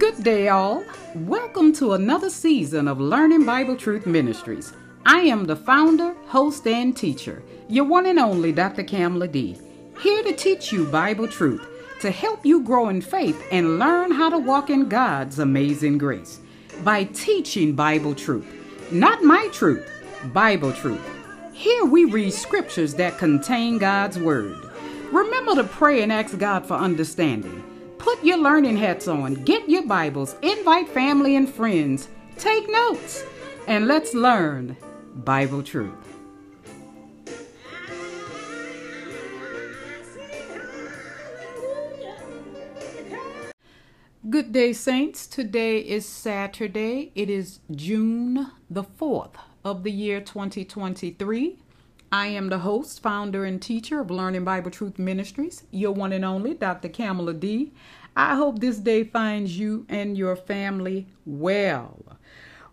Good day, all. Welcome to another season of Learning Bible Truth Ministries. I am the founder, host, and teacher, your one and only Dr. Camale Dee, here to teach you Bible truth, to help you grow in faith and learn how to walk in God's amazing grace by teaching Bible truth. Not my truth, Bible truth. Here we read scriptures that contain God's Word. Remember to pray and ask God for understanding. Put your learning hats on, get your Bibles, invite family and friends, take notes, and let's learn Bible truth. Good day, Saints. Today is Saturday. It is June the 4th of the year 2023. I am the host, founder, and teacher of Learning Bible Truth Ministries, your one and only Dr. Camale Dee. I hope this day finds you and your family well.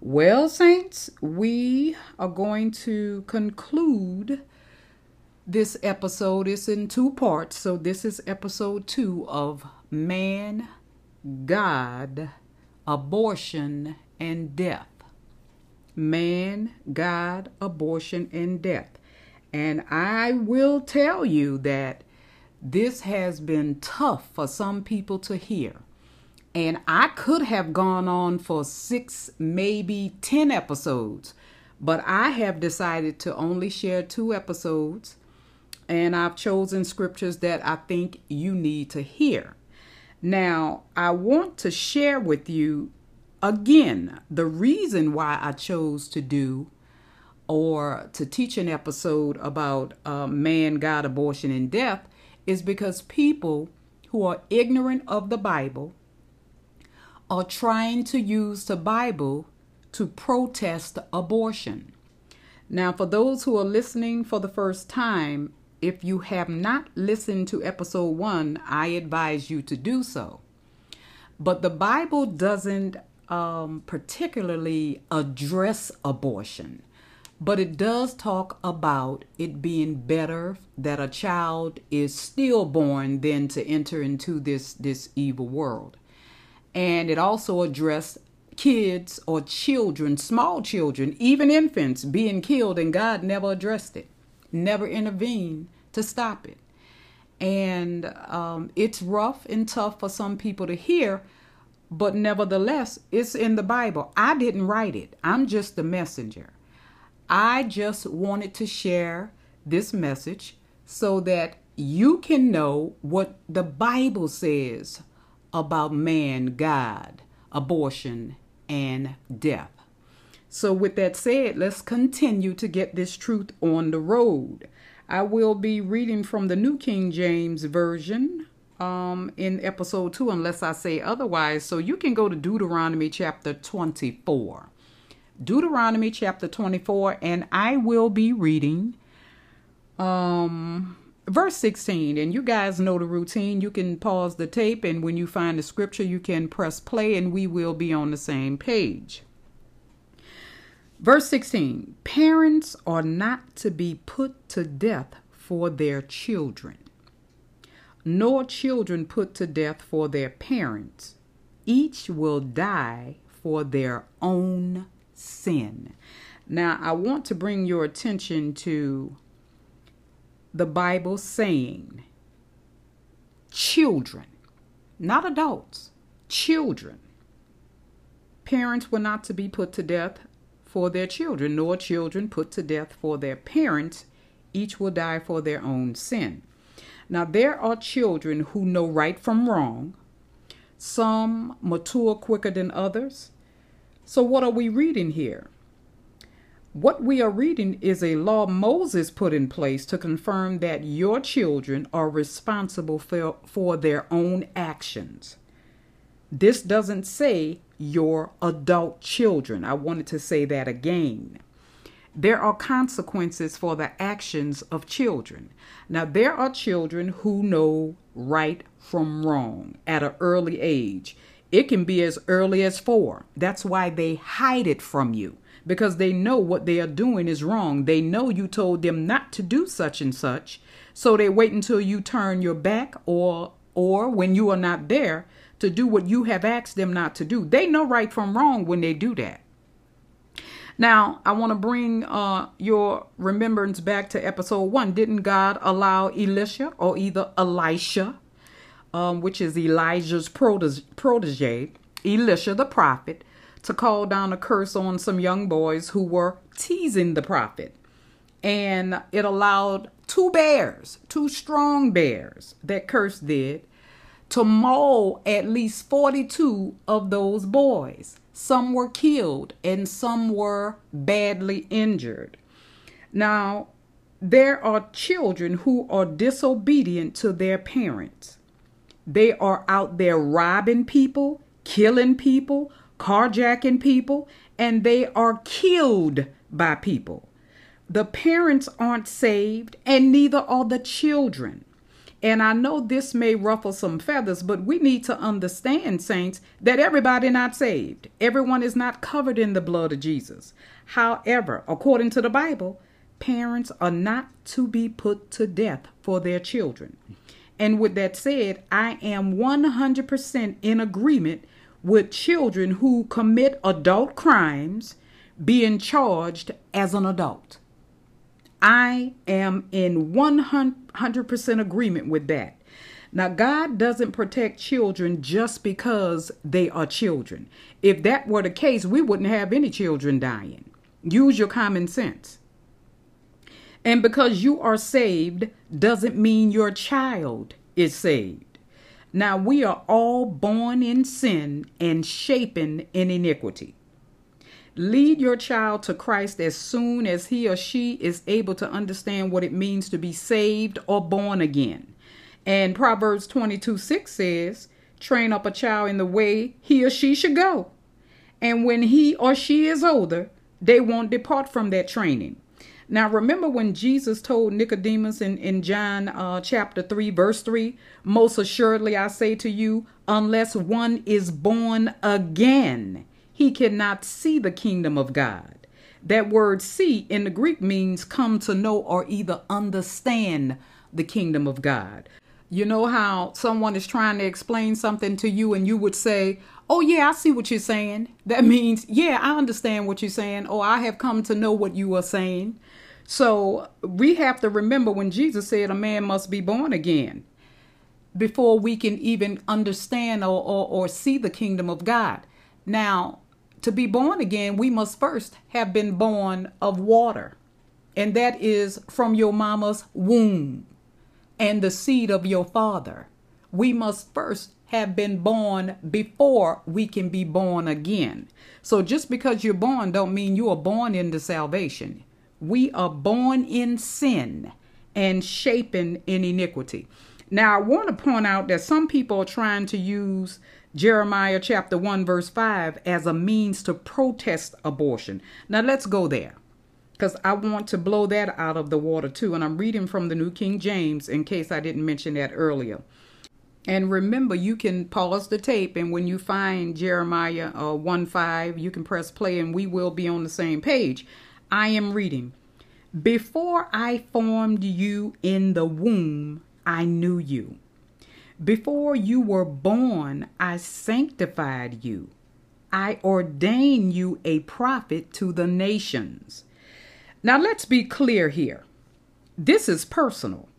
Well, Saints, we are going to conclude this episode. It's in two parts, so this is episode two of Man, God, Abortion, and Death. Man, God, Abortion, and Death. And I will tell you that this has been tough for some people to hear. And I could have gone on for six, maybe 10 episodes, but I have decided to only share two episodes. And I've chosen scriptures that I think you need to hear. Now, I want to share with you again the reason why I chose to do or to teach an episode about uh, man, God, abortion, and death is because people who are ignorant of the Bible are trying to use the Bible to protest abortion. Now, for those who are listening for the first time, if you have not listened to episode one, I advise you to do so. But the Bible doesn't um, particularly address abortion. But it does talk about it being better that a child is stillborn than to enter into this, this evil world. And it also addressed kids or children, small children, even infants being killed, and God never addressed it, never intervened to stop it. And um, it's rough and tough for some people to hear, but nevertheless, it's in the Bible. I didn't write it, I'm just the messenger. I just wanted to share this message so that you can know what the Bible says about man, God, abortion, and death. So, with that said, let's continue to get this truth on the road. I will be reading from the New King James Version um, in episode 2, unless I say otherwise. So, you can go to Deuteronomy chapter 24. Deuteronomy chapter 24, and I will be reading um verse 16 and you guys know the routine. You can pause the tape and when you find the scripture you can press play and we will be on the same page. Verse 16 parents are not to be put to death for their children nor children put to death for their parents. Each will die for their own sin. Now, I want to bring your attention to the Bible saying children, not adults, children. Parents were not to be put to death for their children, nor children put to death for their parents. Each will die for their own sin. Now, there are children who know right from wrong. Some mature quicker than others. So, what are we reading here? What we are reading is a law Moses put in place to confirm that your children are responsible for, for their own actions. This doesn't say your adult children. I wanted to say that again. There are consequences for the actions of children. Now, there are children who know right from wrong at an early age. It can be as early as four. That's why they hide it from you because they know what they are doing is wrong. They know you told them not to do such and such. So they wait until you turn your back or or when you are not there to do what you have asked them not to do. They know right from wrong when they do that. Now, I want to bring uh, your remembrance back to episode one. Didn't God allow Elisha or either Elisha, um, which is Elijah's protege, Elisha the prophet, to call down a curse on some young boys who were teasing the prophet? And it allowed two bears, two strong bears that curse did, to maul at least 42 of those boys. Some were killed and some were badly injured. Now, there are children who are disobedient to their parents. They are out there robbing people, killing people, carjacking people, and they are killed by people. The parents aren't saved, and neither are the children. And I know this may ruffle some feathers, but we need to understand, saints, that everybody not saved. Everyone is not covered in the blood of Jesus. However, according to the Bible, parents are not to be put to death for their children. And with that said, I am 100% in agreement with children who commit adult crimes being charged as an adult. I am in 100% agreement with that. Now, God doesn't protect children just because they are children. If that were the case, we wouldn't have any children dying. Use your common sense. And because you are saved doesn't mean your child is saved. Now, we are all born in sin and shapen in iniquity. Lead your child to Christ as soon as he or she is able to understand what it means to be saved or born again. And Proverbs 22 6 says, Train up a child in the way he or she should go. And when he or she is older, they won't depart from that training. Now, remember when Jesus told Nicodemus in, in John uh, chapter 3, verse 3 Most assuredly I say to you, unless one is born again, he cannot see the kingdom of God. That word see in the Greek means come to know or either understand the kingdom of God. You know how someone is trying to explain something to you and you would say, Oh, yeah, I see what you're saying. That means, yeah, I understand what you're saying, or I have come to know what you are saying. So we have to remember when Jesus said a man must be born again before we can even understand or, or, or see the kingdom of God. Now, to be born again, we must first have been born of water, and that is from your mama's womb and the seed of your father. We must first have been born before we can be born again. So just because you're born don't mean you are born into salvation. We are born in sin and shapen in iniquity. Now, I want to point out that some people are trying to use Jeremiah chapter 1, verse 5 as a means to protest abortion. Now, let's go there because I want to blow that out of the water too. And I'm reading from the New King James in case I didn't mention that earlier. And remember, you can pause the tape, and when you find Jeremiah uh, 1 5, you can press play, and we will be on the same page. I am reading Before I formed you in the womb, I knew you. Before you were born, I sanctified you. I ordained you a prophet to the nations. Now, let's be clear here. This is personal.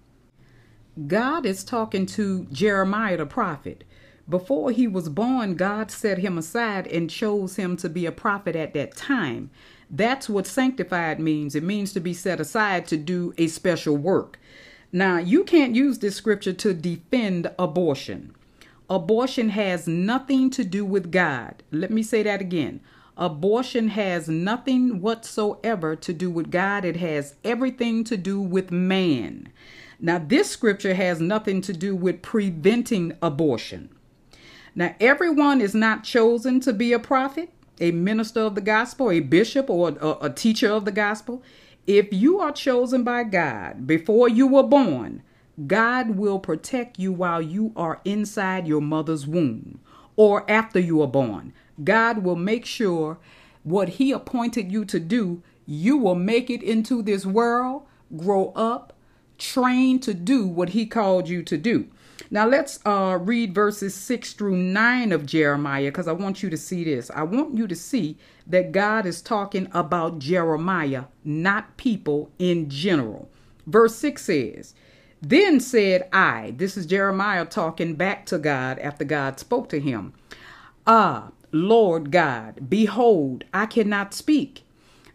God is talking to Jeremiah the prophet. Before he was born, God set him aside and chose him to be a prophet at that time. That's what sanctified means. It means to be set aside to do a special work. Now, you can't use this scripture to defend abortion. Abortion has nothing to do with God. Let me say that again. Abortion has nothing whatsoever to do with God, it has everything to do with man. Now, this scripture has nothing to do with preventing abortion. Now, everyone is not chosen to be a prophet, a minister of the gospel, a bishop, or a, a teacher of the gospel. If you are chosen by God before you were born, God will protect you while you are inside your mother's womb or after you are born. God will make sure what He appointed you to do, you will make it into this world, grow up, train to do what He called you to do. Now let's uh, read verses 6 through 9 of Jeremiah because I want you to see this. I want you to see that God is talking about Jeremiah, not people in general. Verse 6 says, Then said I, this is Jeremiah talking back to God after God spoke to him, Ah, Lord God, behold, I cannot speak.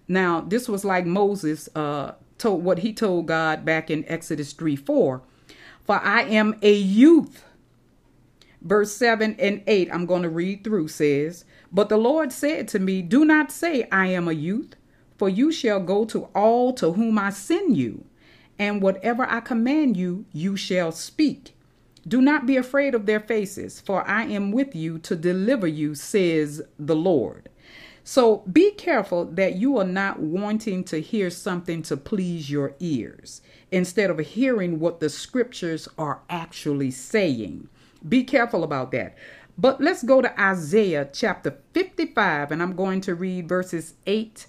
Now, this was like Moses uh, told what he told God back in Exodus 3 4 for I am a youth. Verse 7 and 8, I'm going to read through, says, But the Lord said to me, Do not say, I am a youth, for you shall go to all to whom I send you, and whatever I command you, you shall speak. Do not be afraid of their faces, for I am with you to deliver you, says the Lord. So be careful that you are not wanting to hear something to please your ears instead of hearing what the scriptures are actually saying. Be careful about that. But let's go to Isaiah chapter 55, and I'm going to read verses 8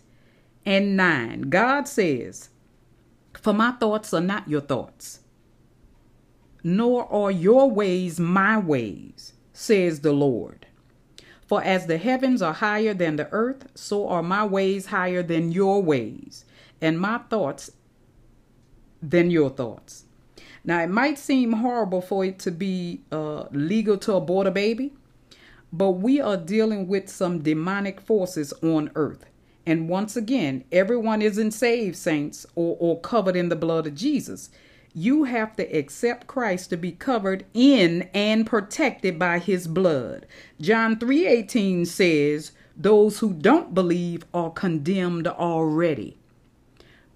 and 9. God says, For my thoughts are not your thoughts, nor are your ways my ways, says the Lord. For as the heavens are higher than the earth, so are my ways higher than your ways, and my thoughts than your thoughts. Now, it might seem horrible for it to be uh, legal to abort a baby, but we are dealing with some demonic forces on earth. And once again, everyone isn't saved, saints, or, or covered in the blood of Jesus you have to accept Christ to be covered in and protected by his blood. John 3:18 says, "Those who don't believe are condemned already."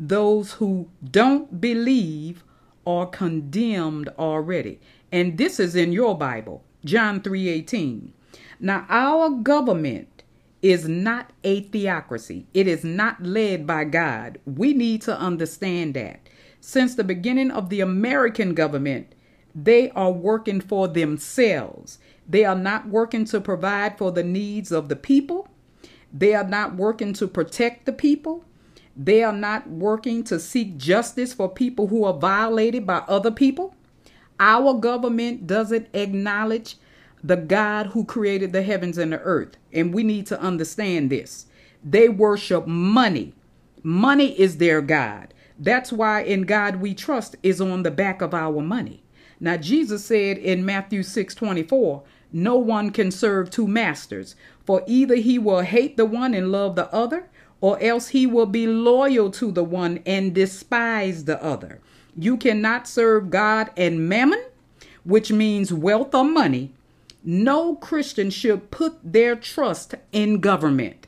Those who don't believe are condemned already. And this is in your Bible, John 3:18. Now our government is not a theocracy. It is not led by God. We need to understand that since the beginning of the American government, they are working for themselves. They are not working to provide for the needs of the people. They are not working to protect the people. They are not working to seek justice for people who are violated by other people. Our government doesn't acknowledge the God who created the heavens and the earth. And we need to understand this. They worship money. Money is their God. That's why in God we trust is on the back of our money. Now Jesus said in Matthew 6 24, no one can serve two masters, for either he will hate the one and love the other, or else he will be loyal to the one and despise the other. You cannot serve God and mammon, which means wealth or money. No Christian should put their trust in government.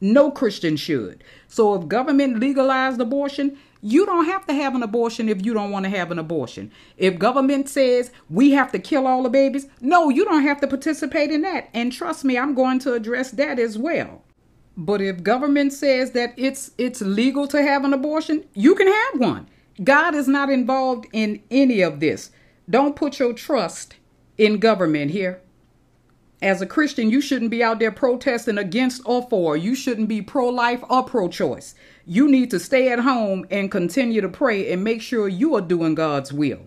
No Christian should. So if government legalized abortion, you don't have to have an abortion if you don't want to have an abortion. If government says we have to kill all the babies, no, you don't have to participate in that. And trust me, I'm going to address that as well. But if government says that it's it's legal to have an abortion, you can have one. God is not involved in any of this. Don't put your trust in government here. As a Christian, you shouldn't be out there protesting against or for. You shouldn't be pro life or pro choice. You need to stay at home and continue to pray and make sure you are doing God's will.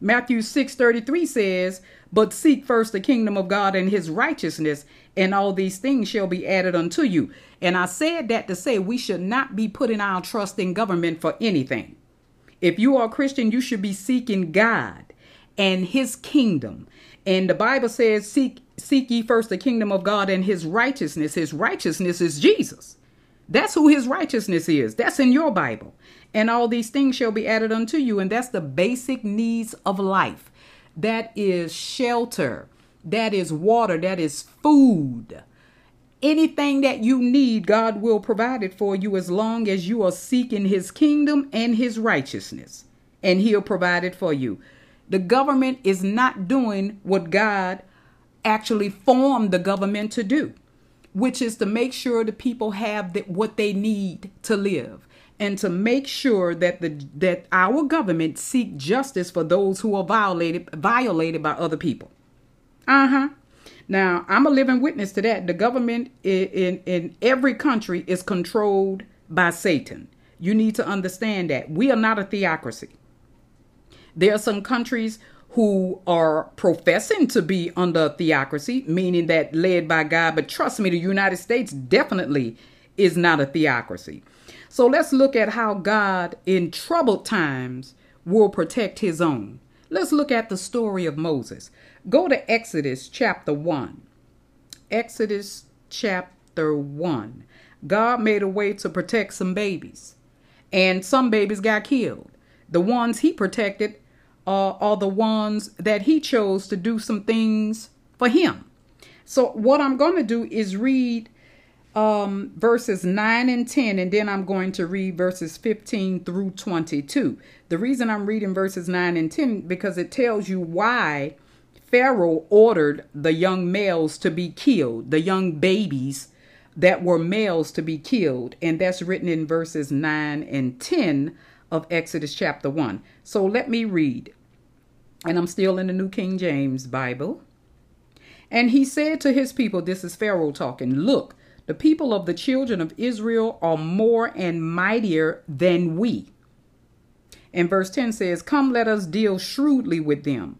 Matthew 6:33 says, "But seek first the kingdom of God and his righteousness, and all these things shall be added unto you." And I said that to say we should not be putting our trust in government for anything. If you are a Christian, you should be seeking God and his kingdom. And the Bible says, "Seek seek ye first the kingdom of God and his righteousness." His righteousness is Jesus. That's who his righteousness is. That's in your Bible. And all these things shall be added unto you. And that's the basic needs of life. That is shelter. That is water. That is food. Anything that you need, God will provide it for you as long as you are seeking his kingdom and his righteousness. And he'll provide it for you. The government is not doing what God actually formed the government to do which is to make sure the people have the, what they need to live and to make sure that the that our government seek justice for those who are violated violated by other people. Uh-huh. Now, I'm a living witness to that. The government in, in, in every country is controlled by Satan. You need to understand that. We are not a theocracy. There are some countries who are professing to be under theocracy, meaning that led by God. But trust me, the United States definitely is not a theocracy. So let's look at how God, in troubled times, will protect his own. Let's look at the story of Moses. Go to Exodus chapter 1. Exodus chapter 1. God made a way to protect some babies, and some babies got killed. The ones he protected uh, are the ones that he chose to do some things for him. So, what I'm going to do is read um, verses 9 and 10, and then I'm going to read verses 15 through 22. The reason I'm reading verses 9 and 10 because it tells you why Pharaoh ordered the young males to be killed, the young babies that were males to be killed. And that's written in verses 9 and 10 of Exodus chapter 1. So let me read. And I'm still in the New King James Bible. And he said to his people, This is Pharaoh talking, Look, the people of the children of Israel are more and mightier than we. And verse 10 says, Come, let us deal shrewdly with them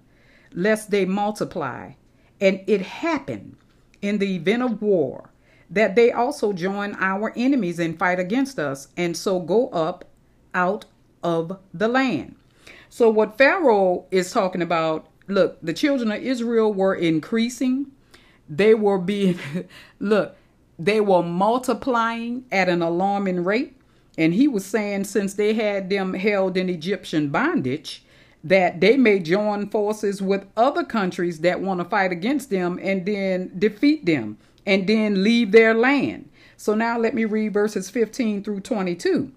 lest they multiply. And it happened in the event of war that they also join our enemies and fight against us, and so go up out of the land. So, what Pharaoh is talking about look, the children of Israel were increasing, they were being, look, they were multiplying at an alarming rate. And he was saying, since they had them held in Egyptian bondage, that they may join forces with other countries that want to fight against them and then defeat them and then leave their land. So now let me read verses 15 through 22.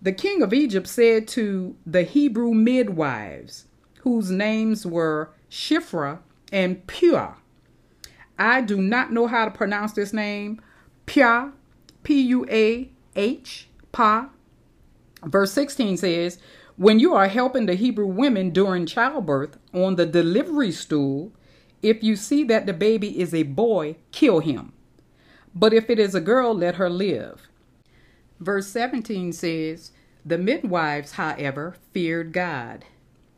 The king of Egypt said to the Hebrew midwives, whose names were Shiphrah and Puah, I do not know how to pronounce this name, Puah, P U A H, Pa. Verse 16 says, when you are helping the Hebrew women during childbirth on the delivery stool, if you see that the baby is a boy, kill him. But if it is a girl, let her live. Verse 17 says, The midwives, however, feared God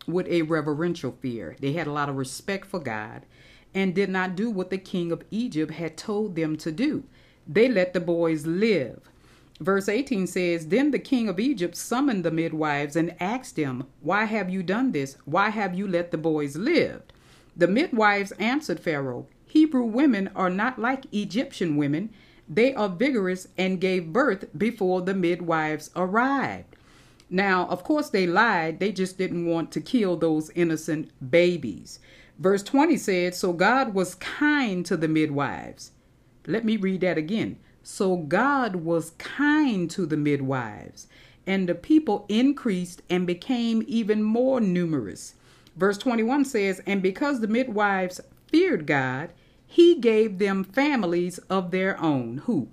with a reverential fear. They had a lot of respect for God and did not do what the king of Egypt had told them to do. They let the boys live. Verse 18 says, Then the king of Egypt summoned the midwives and asked them, Why have you done this? Why have you let the boys live? The midwives answered Pharaoh, Hebrew women are not like Egyptian women. They are vigorous and gave birth before the midwives arrived. Now, of course, they lied. They just didn't want to kill those innocent babies. Verse 20 said, So God was kind to the midwives. Let me read that again. So God was kind to the midwives, and the people increased and became even more numerous. Verse 21 says, And because the midwives feared God, he gave them families of their own. Who?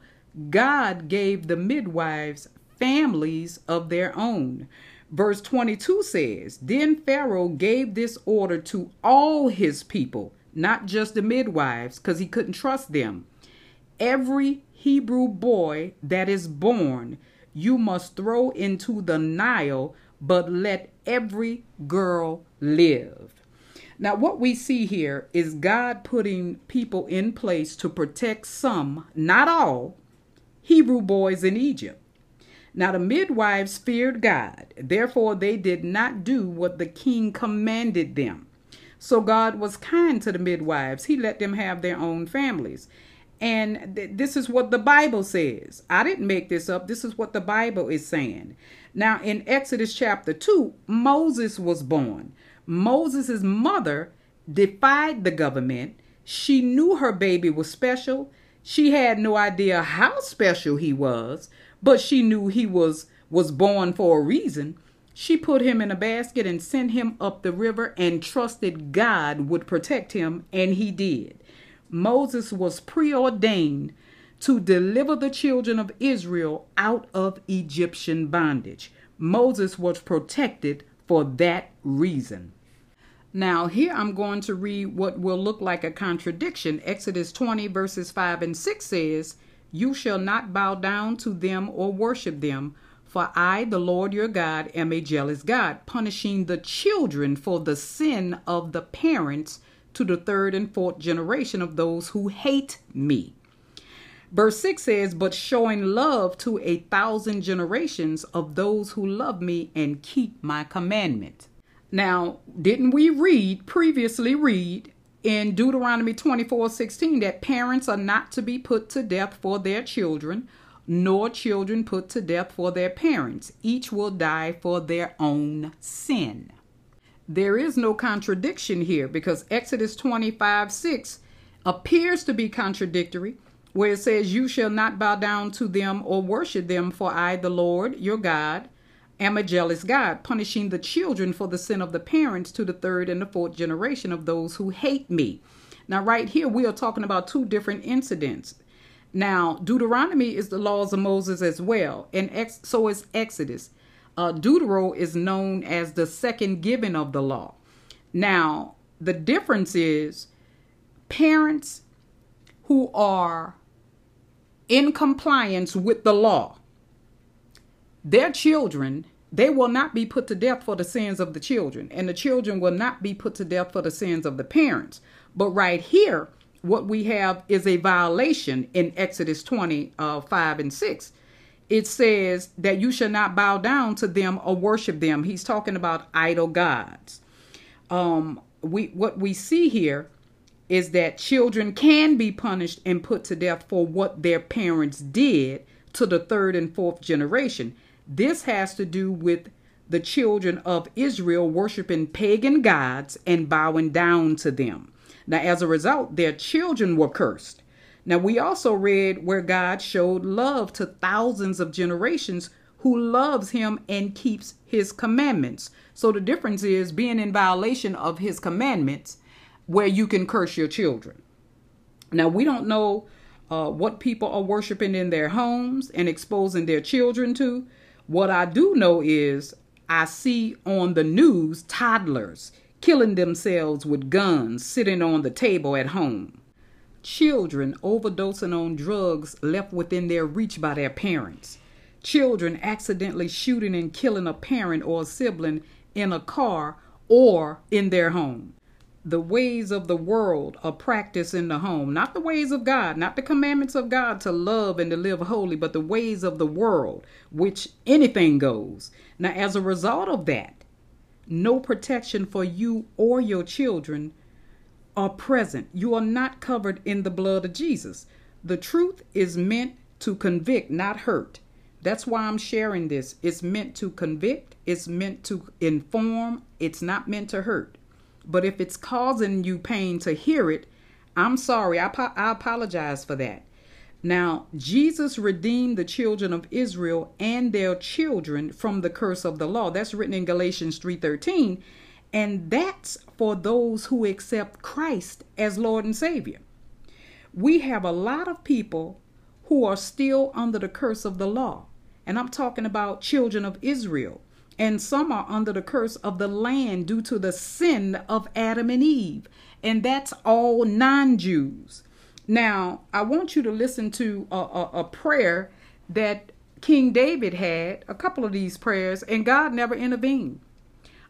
God gave the midwives families of their own. Verse 22 says, Then Pharaoh gave this order to all his people, not just the midwives, because he couldn't trust them. Every Hebrew boy that is born you must throw into the Nile, but let every girl live. Now, what we see here is God putting people in place to protect some, not all, Hebrew boys in Egypt. Now, the midwives feared God, therefore, they did not do what the king commanded them. So, God was kind to the midwives, He let them have their own families. And th- this is what the Bible says. I didn't make this up. This is what the Bible is saying. Now, in Exodus chapter 2, Moses was born. Moses' mother defied the government. She knew her baby was special. She had no idea how special he was, but she knew he was was born for a reason. She put him in a basket and sent him up the river and trusted God would protect him, and he did. Moses was preordained to deliver the children of Israel out of Egyptian bondage. Moses was protected for that reason. Now, here I'm going to read what will look like a contradiction. Exodus 20, verses 5 and 6 says, You shall not bow down to them or worship them, For I, the Lord your God, am a jealous God, punishing the children for the sin of the parents to the third and fourth generation of those who hate me. Verse 6 says, But showing love to a thousand generations of those who love me and keep my commandments. Now, didn't we read, previously read, in Deuteronomy 24 16, that parents are not to be put to death for their children, nor children put to death for their parents. Each will die for their own sin. There is no contradiction here because Exodus 25 6 appears to be contradictory, where it says, You shall not bow down to them or worship them, for I, the Lord your God, am a jealous God, punishing the children for the sin of the parents to the third and the fourth generation of those who hate me. Now, right here, we are talking about two different incidents. Now, Deuteronomy is the laws of Moses as well, and ex- so is Exodus. Uh, Deutero is known as the second giving of the law. Now, the difference is parents who are in compliance with the law, their children, they will not be put to death for the sins of the children, and the children will not be put to death for the sins of the parents. But right here, what we have is a violation in Exodus 20, uh, 5 and 6. It says that you shall not bow down to them or worship them. He's talking about idol gods. Um, we what we see here is that children can be punished and put to death for what their parents did to the third and fourth generation. This has to do with the children of Israel worshiping pagan gods and bowing down to them. Now, as a result, their children were cursed. Now, we also read where God showed love to thousands of generations who loves him and keeps his commandments. So the difference is being in violation of his commandments where you can curse your children. Now, we don't know uh, what people are worshiping in their homes and exposing their children to. What I do know is I see on the news toddlers killing themselves with guns sitting on the table at home. Children overdosing on drugs left within their reach by their parents. Children accidentally shooting and killing a parent or a sibling in a car or in their home. The ways of the world are practiced in the home, not the ways of God, not the commandments of God to love and to live holy, but the ways of the world, which anything goes. Now, as a result of that, no protection for you or your children are present. You are not covered in the blood of Jesus. The truth is meant to convict, not hurt. That's why I'm sharing this. It's meant to convict, it's meant to inform, it's not meant to hurt. But if it's causing you pain to hear it, I'm sorry. I, I apologize for that. Now, Jesus redeemed the children of Israel and their children from the curse of the law. That's written in Galatians 3:13, and that's for those who accept Christ as Lord and Savior. We have a lot of people who are still under the curse of the law. And I'm talking about children of Israel. And some are under the curse of the land due to the sin of Adam and Eve. And that's all non Jews. Now, I want you to listen to a, a, a, prayer that King David had, a couple of these prayers, and God never intervened.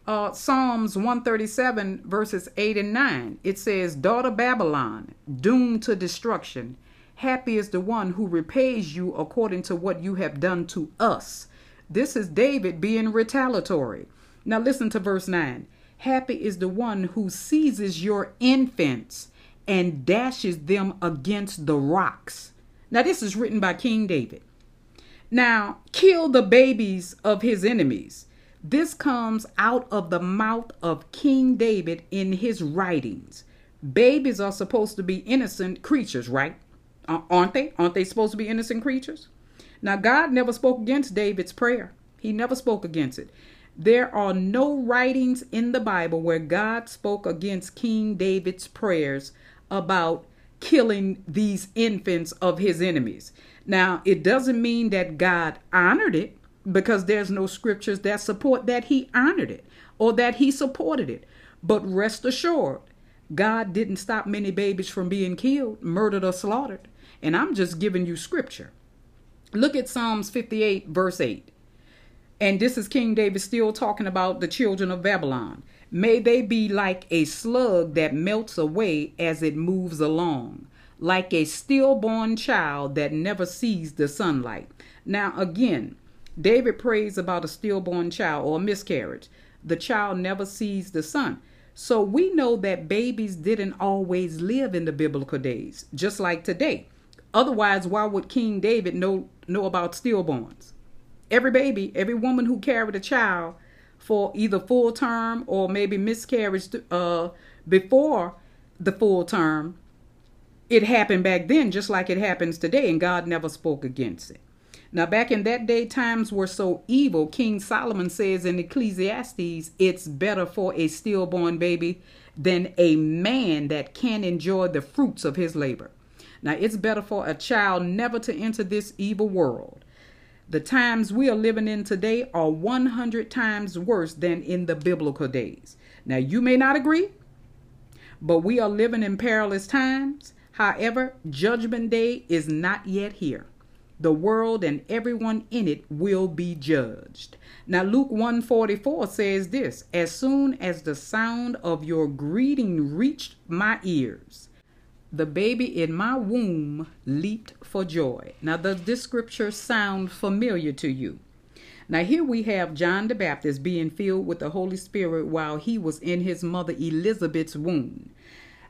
Uh, Psalms 137, verses 8 and 9, it says, Daughter Babylon, doomed to destruction, happy is the one who repays you according to what you have done to us. This is David being retaliatory. Now, listen to verse 9. Happy is the one who seizes your infants and dashes them against the rocks. Now, this is written by King David. Now, kill the babies of his enemies. This comes out of the mouth of King David in his writings. Babies are supposed to be innocent creatures, right? Aren't they? Aren't they supposed to be innocent creatures? Now, God never spoke against David's prayer, He never spoke against it. There are no writings in the Bible where God spoke against King David's prayers about killing these infants of his enemies. Now, it doesn't mean that God honored it because there's no scriptures that support that he honored it or that he supported it. But rest assured, God didn't stop many babies from being killed, murdered, or slaughtered. And I'm just giving you scripture. Look at Psalms 58, verse 8. And this is King David still talking about the children of Babylon. May they be like a slug that melts away as it moves along, like a stillborn child that never sees the sunlight. Now, again, David prays about a stillborn child or a miscarriage. The child never sees the sun. So we know that babies didn't always live in the biblical days, just like today. Otherwise, why would King David know know about stillborns? Every baby, every woman who carried a child for either full term or maybe miscarriage uh, before the full term, it happened back then just like it happens today, and God never spoke against it. Now, back in that day, times were so evil. King Solomon says in Ecclesiastes, it's better for a stillborn baby than a man that can enjoy the fruits of his labor. Now, it's better for a child never to enter this evil world. The times we are living in today are 100 times worse than in the biblical days. Now, you may not agree, but we are living in perilous times. However, Judgment Day is not yet here. The world and everyone in it will be judged. Now Luke 144 says this, as soon as the sound of your greeting reached my ears, the baby in my womb leaped for joy. Now, does this scripture sound familiar to you? Now, here we have John the Baptist being filled with the Holy Spirit while he was in his mother Elizabeth's womb.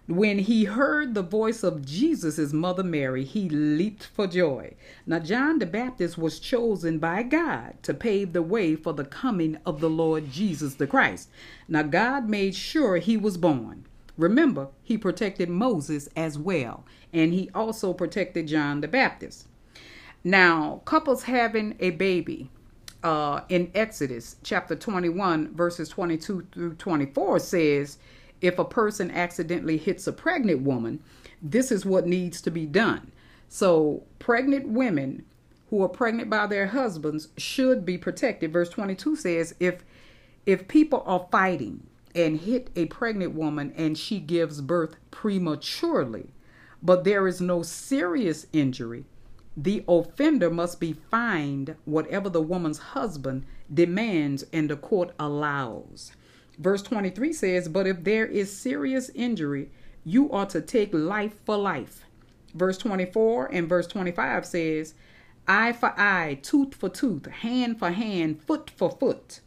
When he heard the voice of Jesus, mother Mary, he leaped for joy. Now, John the Baptist was chosen by God to pave the way for the coming of the Lord Jesus the Christ. Now, God made sure he was born. Remember, he protected Moses as well, and he also protected John the Baptist. Now, couples having a baby uh, in Exodus chapter 21, verses 22 through 24 says, if a person accidentally hits a pregnant woman, this is what needs to be done. So, pregnant women who are pregnant by their husbands should be protected. Verse 22 says, if if people are fighting and hit a pregnant woman and she gives birth prematurely, but there is no serious injury, the offender must be fined whatever the woman's husband demands and the court allows. Verse 23 says, But if there is serious injury, you are to take life for life. Verse 24 and verse 25 says, Eye for eye, tooth for tooth, hand for hand, foot for foot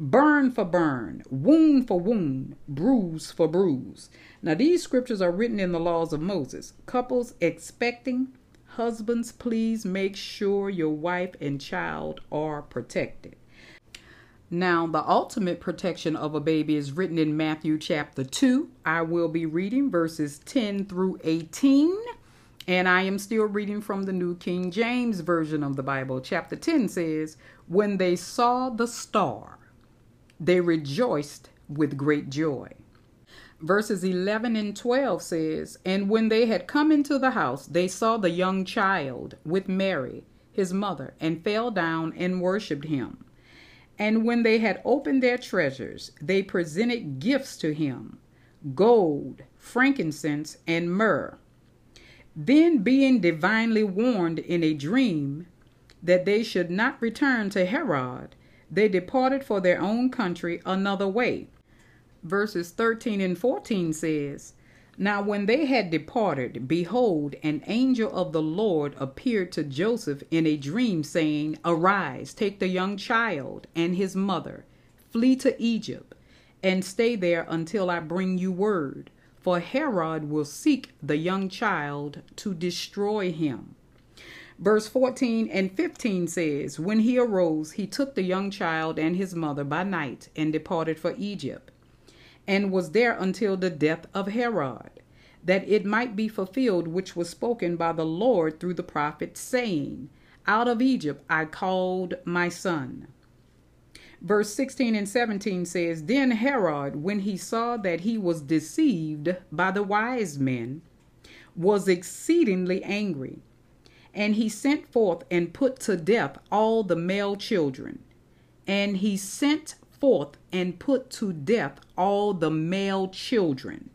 burn for burn, wound for wound, bruise for bruise. Now, these scriptures are written in the laws of Moses. Couples expecting, husbands, please make sure your wife and child are protected. Now, the ultimate protection of a baby is written in Matthew chapter 2. I will be reading verses 10 through 18. And I am still reading from the New King James Version of the Bible. Chapter 10 says, When they saw the star, they rejoiced with great joy. Verses 11 and 12 says, And when they had come into the house, they saw the young child with Mary, his mother, and fell down and worshipped him. And when they had opened their treasures, they presented gifts to him gold, frankincense, and myrrh. Then, being divinely warned in a dream that they should not return to Herod, they departed for their own country another way. Verses 13 and 14 says, Now when they had departed, behold, an angel of the Lord appeared to Joseph in a dream, saying, Arise, take the young child and his mother, flee to Egypt, and stay there until I bring you word, for Herod will seek the young child to destroy him. Verse 14 and 15 says, When he arose, he took the young child and his mother by night and departed for Egypt, and was there until the death of Herod, that it might be fulfilled which was spoken by the Lord through the prophet, saying, Out of Egypt I called my son. Verse 16 and 17 says, Then Herod, when he saw that he was deceived by the wise men, was exceedingly angry and he sent forth and put to death all the male children. And he sent forth and put to death all the male children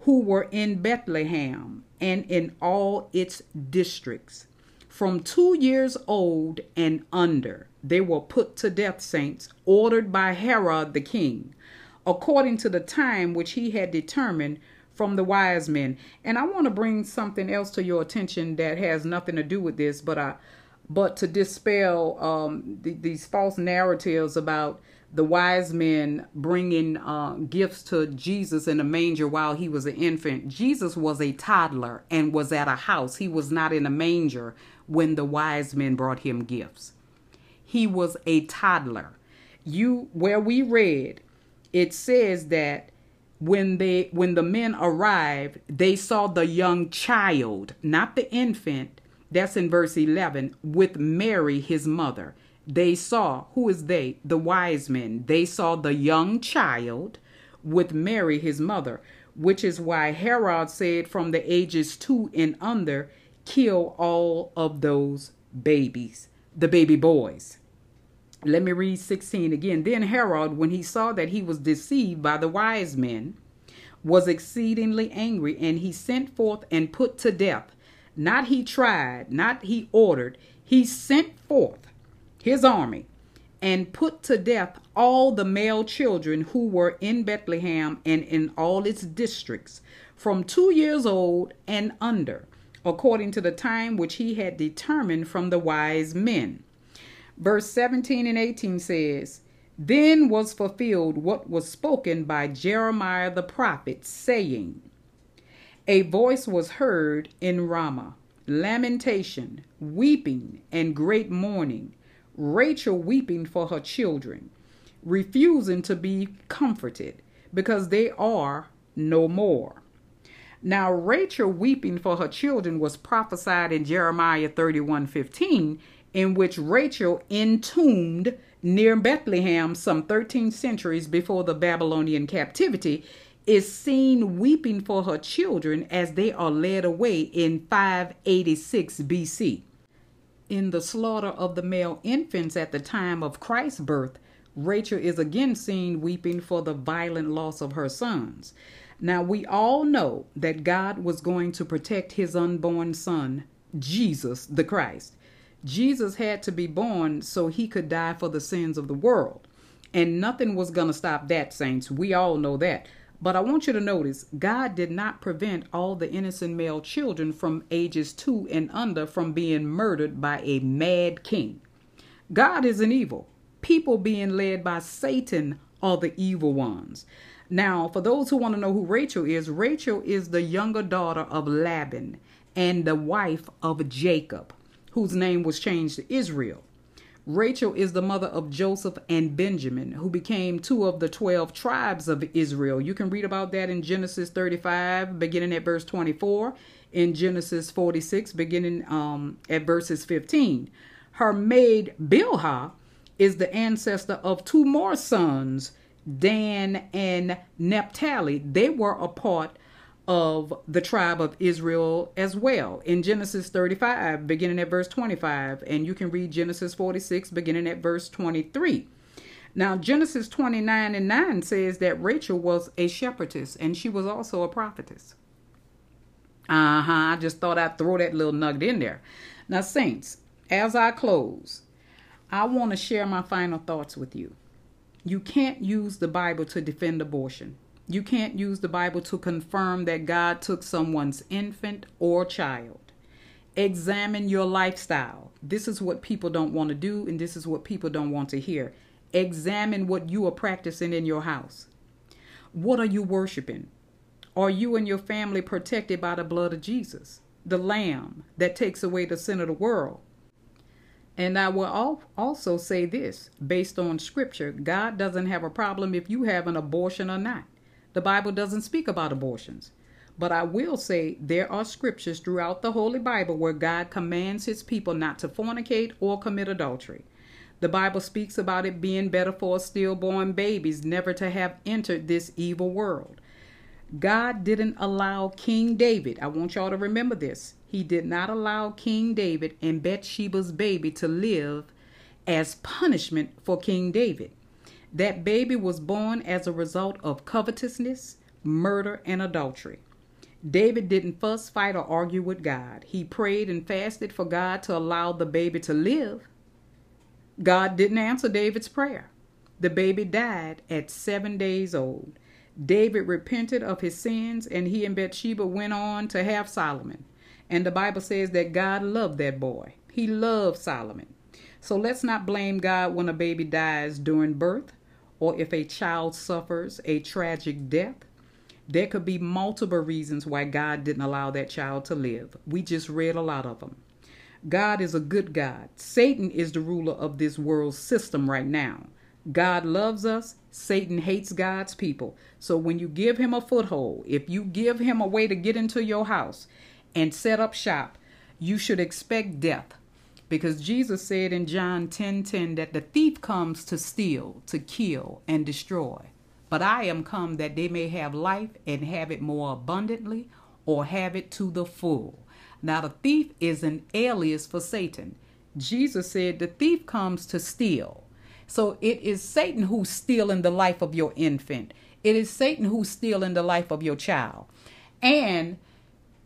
who were in Bethlehem and in all its districts, from two years old and under, They were put to death, saints, ordered by Herod the king, according to the time which he had determined from the wise men. And I want to bring something else to your attention that has nothing to do with this, but I, but to dispel um, th- these false narratives about the wise men bringing uh, gifts to Jesus in a manger while he was an infant. Jesus was a toddler and was at a house. He was not in a manger when the wise men brought him gifts. He was a toddler. You where we read, it says that when they when the men arrived they saw the young child not the infant that's in verse 11 with mary his mother. They saw who is they? The wise men. They saw the young child with mary his mother which is why herod said from the ages 2 and under kill all of those babies the baby boys let me read 16 again. Then Herod, when he saw that he was deceived by the wise men, was exceedingly angry, and he sent forth and put to death. Not he tried, not he ordered, he sent forth his army and put to death all the male children who were in Bethlehem and in all its districts, from two years old and under, according to the time which he had determined from the wise men. Verse 17 and 18 says, Then was fulfilled what was spoken by Jeremiah the prophet, saying, A voice was heard in Ramah, lamentation, weeping, and great mourning, Rachel weeping for her children, refusing to be comforted, because they are no more. Now Rachel weeping for her children was prophesied in Jeremiah 31 15 in which Rachel entombed near Bethlehem some 13 centuries before the Babylonian captivity is seen weeping for her children as they are led away in 586 BC. In the slaughter of the male infants at the time of Christ's birth, Rachel is again seen weeping for the violent loss of her sons. Now, we all know that God was going to protect his unborn son, Jesus the Christ. Jesus had to be born so he could die for the sins of the world. And nothing was going to stop that, saints. We all know that. But I want you to notice God did not prevent all the innocent male children from ages two and under from being murdered by a mad king. God is an evil. People being led by Satan are the evil ones. Now, for those who want to know who Rachel is, Rachel is the younger daughter of Laban and the wife of Jacob whose name was changed to Israel. Rachel is the mother of Joseph and Benjamin, who became two of the 12 tribes of Israel. You can read about that in Genesis 35, beginning at verse 24, in Genesis 46, beginning um, at verses 15. Her maid Bilhah is the ancestor of two more sons, Dan and Naphtali. They were a part of the tribe of Israel as well in Genesis 35, beginning at verse 25. And you can read Genesis 46, beginning at verse 23. Now, Genesis 29 and 9 says that Rachel was a shepherdess and she was also a prophetess. Uh huh. I just thought I'd throw that little nugget in there. Now, Saints, as I close, I want to share my final thoughts with you. You can't use the Bible to defend abortion. You can't use the Bible to confirm that God took someone's infant or child. Examine your lifestyle. This is what people don't want to do, and this is what people don't want to hear. Examine what you are practicing in your house. What are you worshiping? Are you and your family protected by the blood of Jesus, the Lamb that takes away the sin of the world? And I will also say this based on scripture God doesn't have a problem if you have an abortion or not. The Bible doesn't speak about abortions. But I will say there are scriptures throughout the Holy Bible where God commands his people not to fornicate or commit adultery. The Bible speaks about it being better for stillborn babies never to have entered this evil world. God didn't allow King David, I want y'all to remember this. He did not allow King David and Bathsheba's baby to live as punishment for King David. That baby was born as a result of covetousness, murder, and adultery. David didn't fuss, fight, or argue with God. He prayed and fasted for God to allow the baby to live. God didn't answer David's prayer. The baby died at seven days old. David repented of his sins, and he and Bathsheba went on to have Solomon. And the Bible says that God loved that boy. He loved Solomon. So let's not blame God when a baby dies during birth or if a child suffers a tragic death. There could be multiple reasons why God didn't allow that child to live. We just read a lot of them. God is a good God. Satan is the ruler of this world system right now. God loves us. Satan hates God's people. So when you give him a foothold, if you give him a way to get into your house and set up shop, you should expect death. Because Jesus said in John 10:10 10, 10, that the thief comes to steal, to kill, and destroy. But I am come that they may have life and have it more abundantly, or have it to the full. Now the thief is an alias for Satan. Jesus said the thief comes to steal. So it is Satan who's stealing the life of your infant. It is Satan who's stealing the life of your child. And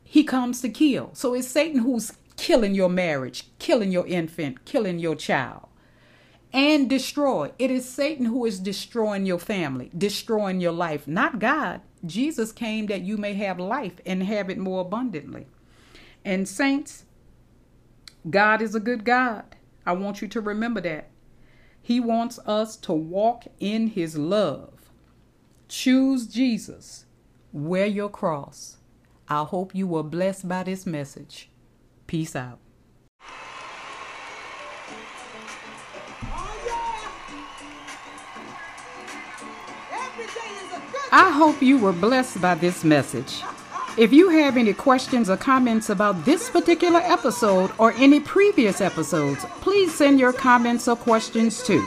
he comes to kill. So it's Satan who's killing your marriage, killing your infant, killing your child, and destroy. It is Satan who is destroying your family, destroying your life, not God. Jesus came that you may have life and have it more abundantly. And, saints, God is a good God. I want you to remember that. He wants us to walk in His love. Choose Jesus. Wear your cross. I hope you were blessed by this message. Peace out. I hope you were blessed by this message. If you have any questions or comments about this particular episode or any previous episodes, please send your comments or questions to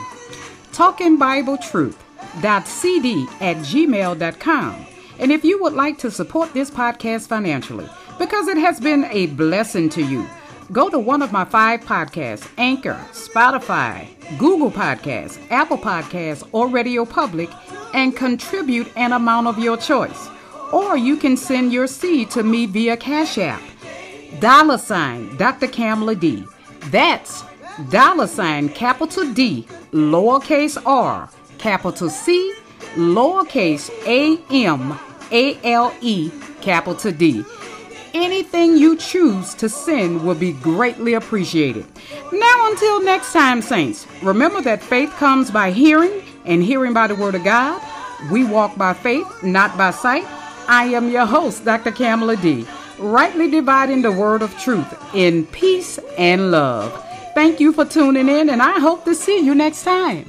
talkingbibletruth.cd at gmail.com. And if you would like to support this podcast financially, because it has been a blessing to you. Go to one of my five podcasts Anchor, Spotify, Google Podcasts, Apple Podcasts, or Radio Public and contribute an amount of your choice. Or you can send your seed to me via Cash App. Dollar sign Dr. Camale D. That's dollar sign capital D, lowercase r, capital C, lowercase a m a l e, capital D. Anything you choose to send will be greatly appreciated. Now, until next time, Saints, remember that faith comes by hearing, and hearing by the Word of God. We walk by faith, not by sight. I am your host, Dr. Camale Dee., rightly dividing the Word of truth in peace and love. Thank you for tuning in, and I hope to see you next time.